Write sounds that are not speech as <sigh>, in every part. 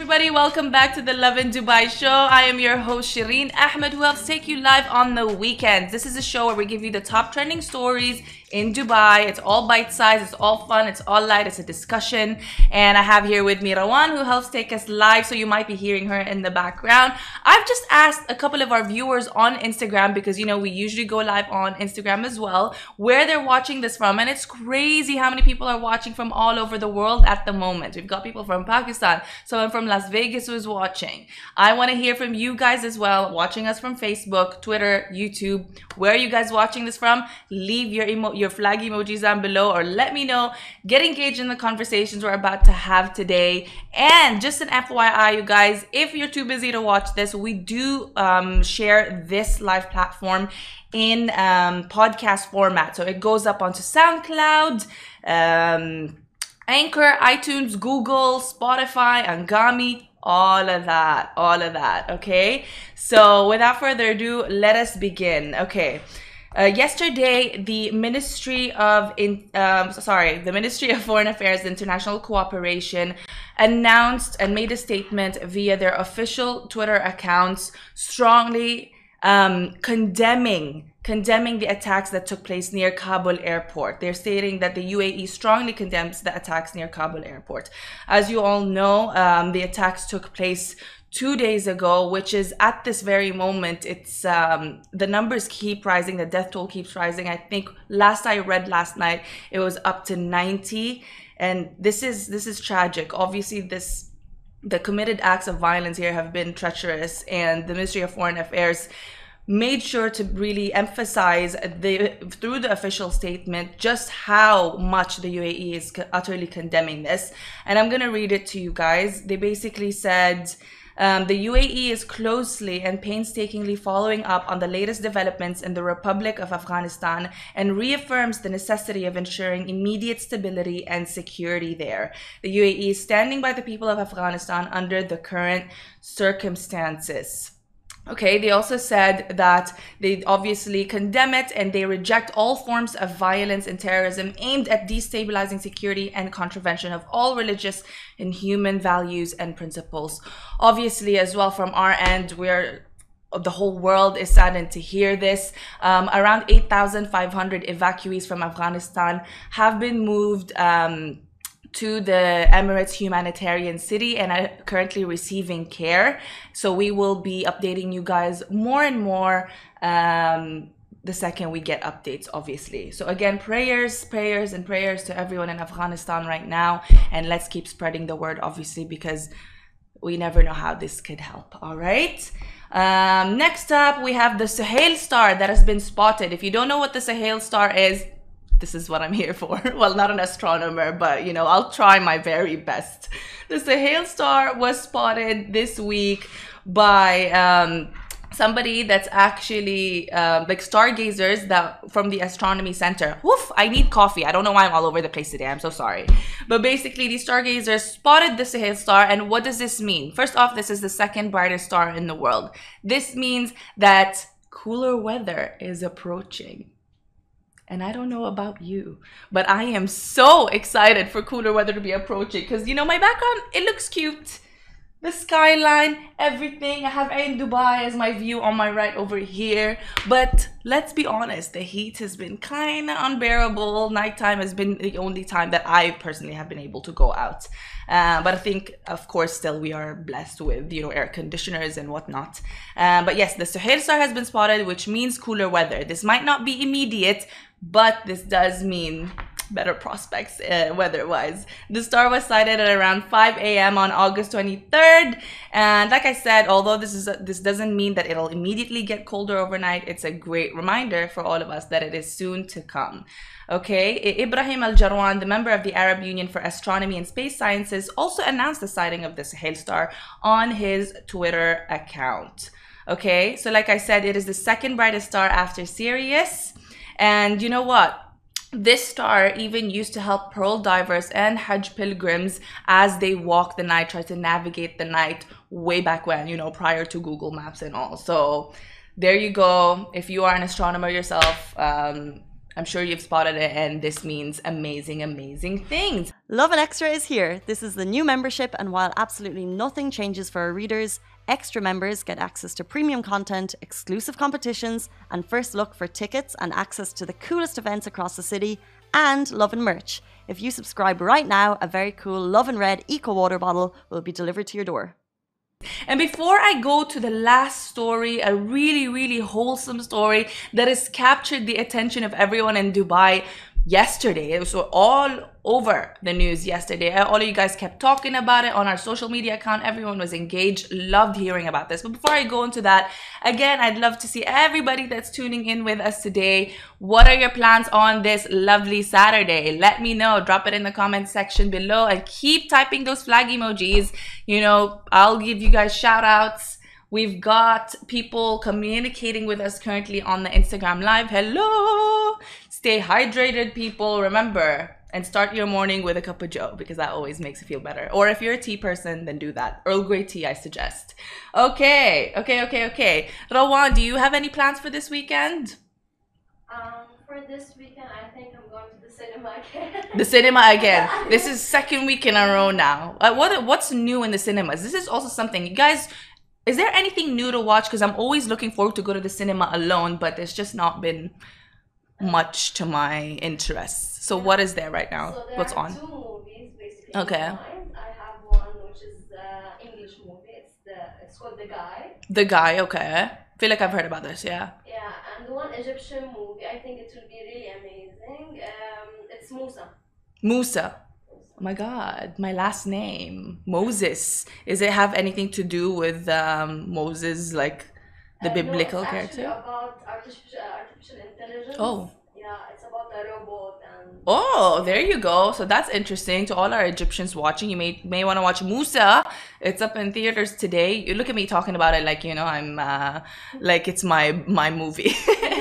Everybody. Welcome back to the Lovin Dubai show. I am your host, Shireen Ahmed, who helps take you live on the weekends. This is a show where we give you the top trending stories in Dubai. It's all bite sized, it's all fun, it's all light, it's a discussion. And I have here with me Rawan, who helps take us live, so you might be hearing her in the background. I've just asked a couple of our viewers on Instagram, because you know, we usually go live on Instagram as well, where they're watching this from. And it's crazy how many people are watching from all over the world at the moment. We've got people from Pakistan, someone from Las Vegas who's watching. I want to hear from you guys as well, watching us from Facebook, Twitter, YouTube. Where are you guys watching this from? Leave your emo your flag emojis down below or let me know. Get engaged in the conversations we're about to have today. And just an FYI, you guys, if you're too busy to watch this, we do um, share this live platform in um, podcast format. So it goes up onto SoundCloud, um, Anchor, iTunes, Google, Spotify, Anghami, all of that, all of that. Okay. So without further ado, let us begin. Okay. Uh, yesterday, the Ministry of in, um, sorry, the Ministry of Foreign Affairs International Cooperation announced and made a statement via their official Twitter accounts, strongly um, condemning condemning the attacks that took place near Kabul airport. They're stating that the UAE strongly condemns the attacks near Kabul airport. As you all know, um, the attacks took place two days ago, which is at this very moment, it's um, the numbers keep rising, the death toll keeps rising. I think last I read last night, it was up to 90, and this is this is tragic. Obviously, this the committed acts of violence here have been treacherous, and the Ministry of Foreign Affairs made sure to really emphasize the through the official statement just how much the UAE is utterly condemning this. And I'm going to read it to you guys. They basically said um, the UAE is closely and painstakingly following up on the latest developments in the Republic of Afghanistan and reaffirms the necessity of ensuring immediate stability and security there. The UAE is standing by the people of Afghanistan under the current circumstances. Okay, they also said that they obviously condemn it and they reject all forms of violence and terrorism aimed at destabilizing security and contravention of all religious and human values and principles. Obviously, as well, from our end, we're the whole world is saddened to hear this. Um, around 8,500 evacuees from Afghanistan have been moved. Um, to the Emirates Humanitarian City and are currently receiving care. So we will be updating you guys more and more um, the second we get updates, obviously. So again, prayers, prayers, and prayers to everyone in Afghanistan right now. And let's keep spreading the word, obviously, because we never know how this could help. All right. Um, next up, we have the Suhail star that has been spotted. If you don't know what the Suhail star is, this is what I'm here for. <laughs> well, not an astronomer, but you know, I'll try my very best. The Suhail star was spotted this week by um, somebody that's actually uh, like stargazers that from the astronomy center. Woof! I need coffee. I don't know why I'm all over the place today. I'm so sorry. But basically, these stargazers spotted the Suhail star, and what does this mean? First off, this is the second brightest star in the world. This means that cooler weather is approaching. And I don't know about you, but I am so excited for cooler weather to be approaching because you know my background, it looks cute. The skyline, everything. I have Ain Dubai as my view on my right over here. But let's be honest, the heat has been kind of unbearable. Nighttime has been the only time that I personally have been able to go out. Uh, but I think, of course, still we are blessed with you know air conditioners and whatnot. Uh, but yes, the Suhail star has been spotted, which means cooler weather. This might not be immediate, but this does mean better prospects uh, weather-wise. The star was sighted at around 5 a.m. on August 23rd, and like I said, although this is a, this doesn't mean that it'll immediately get colder overnight, it's a great reminder for all of us that it is soon to come. Okay, Ibrahim Al Jarwan, the member of the Arab Union for Astronomy and Space Sciences, also announced the sighting of this Suhail star on his Twitter account. Okay, so like I said, it is the second brightest star after Sirius And you know what? This star even used to help pearl divers and Hajj pilgrims as they walk the night, try to navigate the night way back when, you know, prior to Google Maps and all. So there you go. If you are an astronomer yourself, um, I'm sure you've spotted it, and this means amazing, amazing things. Lovin Extra is here. This is the new membership, and while absolutely nothing changes for our readers, extra members get access to premium content, exclusive competitions, and first look for tickets and access to the coolest events across the city, and Lovin merch. If you subscribe right now, a very cool Lovin Red Eco Water bottle will be delivered to your door. And before I go to the last story, a really, really wholesome story that has captured the attention of everyone in Dubai yesterday. It was all over the news yesterday. All of you guys kept talking about it on our social media account. Everyone was engaged, loved hearing about this. But before I go into that, again, I'd love to see everybody that's tuning in with us today. What are your plans on this lovely Saturday? Let me know. Drop it in the comment section below and keep typing those flag emojis. You know, I'll give you guys shout outs. We've got people communicating with us currently on the Instagram live. Hello. Stay hydrated, people. Remember, and start your morning with a cup of joe because that always makes you feel better. Or if you're a tea person, then do that. Earl Grey tea, I suggest. Okay, okay, okay, okay. Rowan, do you have any plans for this weekend? Um, for this weekend, I think I'm going to the cinema again. <laughs> the cinema again. <laughs> This is second week in a row now. Uh, what what's new in the cinemas? This is also something you guys. Is there anything new to watch? Because I'm always looking forward to go to the cinema alone, but there's just not been much to my interests. So what is there right now? So there What's on? movies. Okay. in. I have one which is the English movie. It's the it's called The Guy. The guy. Okay. I Feel like I've heard about this. Yeah. Yeah, and the one Egyptian movie. I think it will be really amazing. Um, it's Musa. Musa. Oh my God, my last name Moses. Is it have anything to do with um, Moses, like the Uh, no, biblical it's character? about artificial artificial intelligence. Oh. Yeah, it's about a robot and. Oh, there you go. So that's interesting to all our Egyptians watching. You may may want to watch Musa. It's up in theaters today. You look at me talking about it like you know I'm uh, like it's my my movie.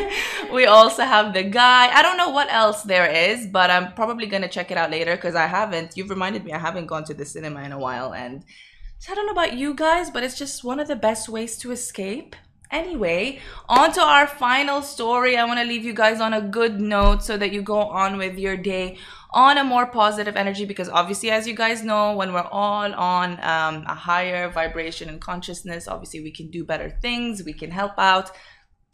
<laughs> we also have the guy. I don't know what else there is, but I'm probably gonna check it out later because I haven't. You've reminded me I haven't gone to the cinema in a while, and so I don't know about you guys, but it's just one of the best ways to escape. Anyway, on to our final story. I want to leave you guys on a good note so that you go on with your day on a more positive energy because obviously, as you guys know, when we're all on um, a higher vibration and consciousness, obviously we can do better things, we can help out,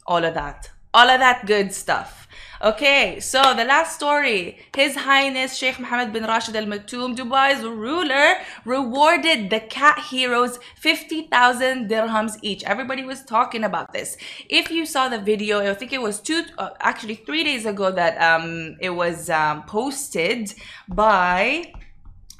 all of that. All of that good stuff. Okay, so the last story. His Highness Sheikh Mohammed bin Rashid Al Maktoum, Dubai's ruler, rewarded the cat heroes 50,000 dirhams each. Everybody was talking about this. If you saw the video, I think it was two, uh, actually three days ago that um, it was um, posted by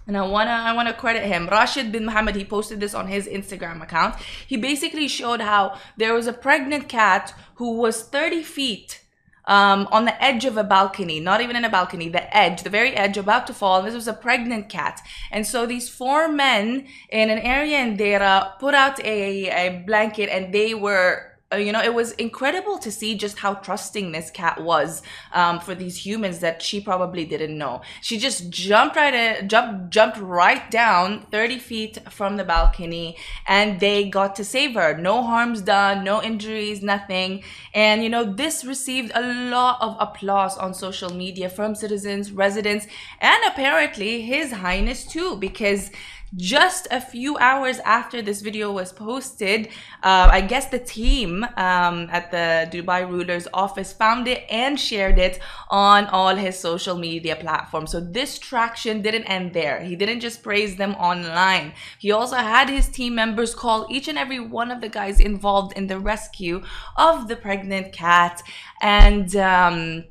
and I wanna I wanna credit him. Rashid bin Muhammad, he posted this on his Instagram account. He basically showed how there was a pregnant cat who was 30 feet um, on the edge of a balcony, not even in a balcony, the edge, the very edge, about to fall. And this was a pregnant cat. And so these four men in an area in Deira put out a, a blanket and they were you know, it was incredible to see just how trusting this cat was um, for these humans that she probably didn't know. She just jumped right in, jumped jumped right down 30 feet from the balcony, and they got to save her. No harms done, no injuries, nothing. And you know, this received a lot of applause on social media from citizens, residents, and apparently His Highness too, because just a few hours after this video was posted, uh, I guess the team um, at the Dubai ruler's office found it and shared it on all his social media platforms. So this traction didn't end there. He didn't just praise them online. He also had his team members call each and every one of the guys involved in the rescue of the pregnant cat and. Um,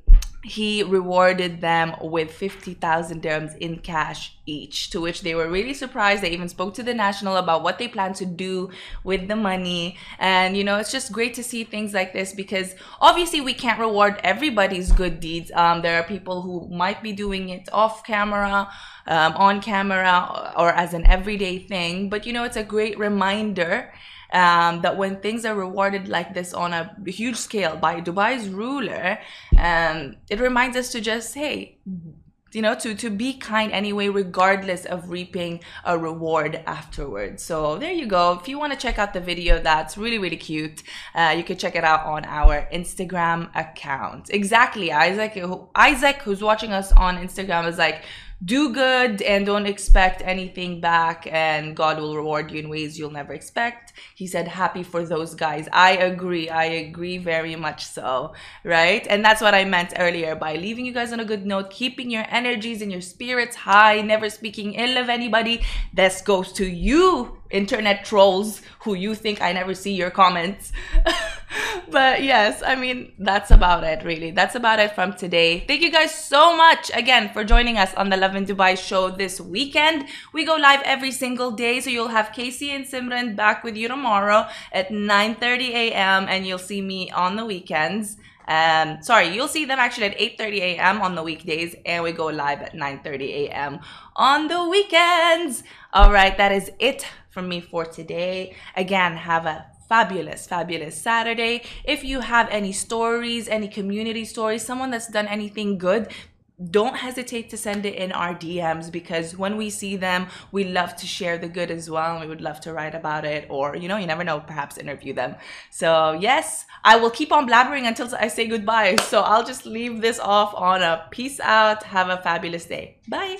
he rewarded them with 50,000 dirhams in cash each, to which they were really surprised. They even spoke to the national about what they plan to do with the money. And, you know, it's just great to see things like this because obviously we can't reward everybody's good deeds. Um, there are people who might be doing it off camera, um, on camera, or as an everyday thing. But, you know, it's a great reminder um, that when things are rewarded like this on a huge scale by Dubai's ruler, um, it reminds us to just, hey, you know to to be kind anyway regardless of reaping a reward afterwards. So there you go. If you want to check out the video that's really really cute. Uh, you can check it out on our instagram account. Exactly isaac isaac who's watching us on instagram is like do good and don't expect anything back and god will reward you in ways you'll never expect. He said happy for those guys. I agree. I agree very much so right? And that's what i meant earlier by leaving you guys on a good note keeping your energies and your spirits high never speaking ill of anybody. This goes to you internet trolls who you think I never see your comments. <laughs> <laughs> but yes, I mean, that's about it, really. That's about it from today. Thank you guys so much again for joining us on the Lovin Dubai show this weekend. We go live every single day, so you'll have Casey and Simran back with you tomorrow at 9:30 a.m. and you'll see me on the weekends. Um, sorry, you'll see them actually at 8:30 a.m. on the weekdays, and we go live at 9:30 a.m. on the weekends. All right, that is it from me for today. Again, have a fabulous, fabulous Saturday. If you have any stories, any community stories, someone that's done anything good, don't hesitate to send it in our DMs because when we see them, we love to share the good as well. And we would love to write about it or, you know, you never know, perhaps interview them. So, yes, I will keep on blabbering until I say goodbye. So, I'll just leave this off on a peace out. Have a fabulous day. Bye.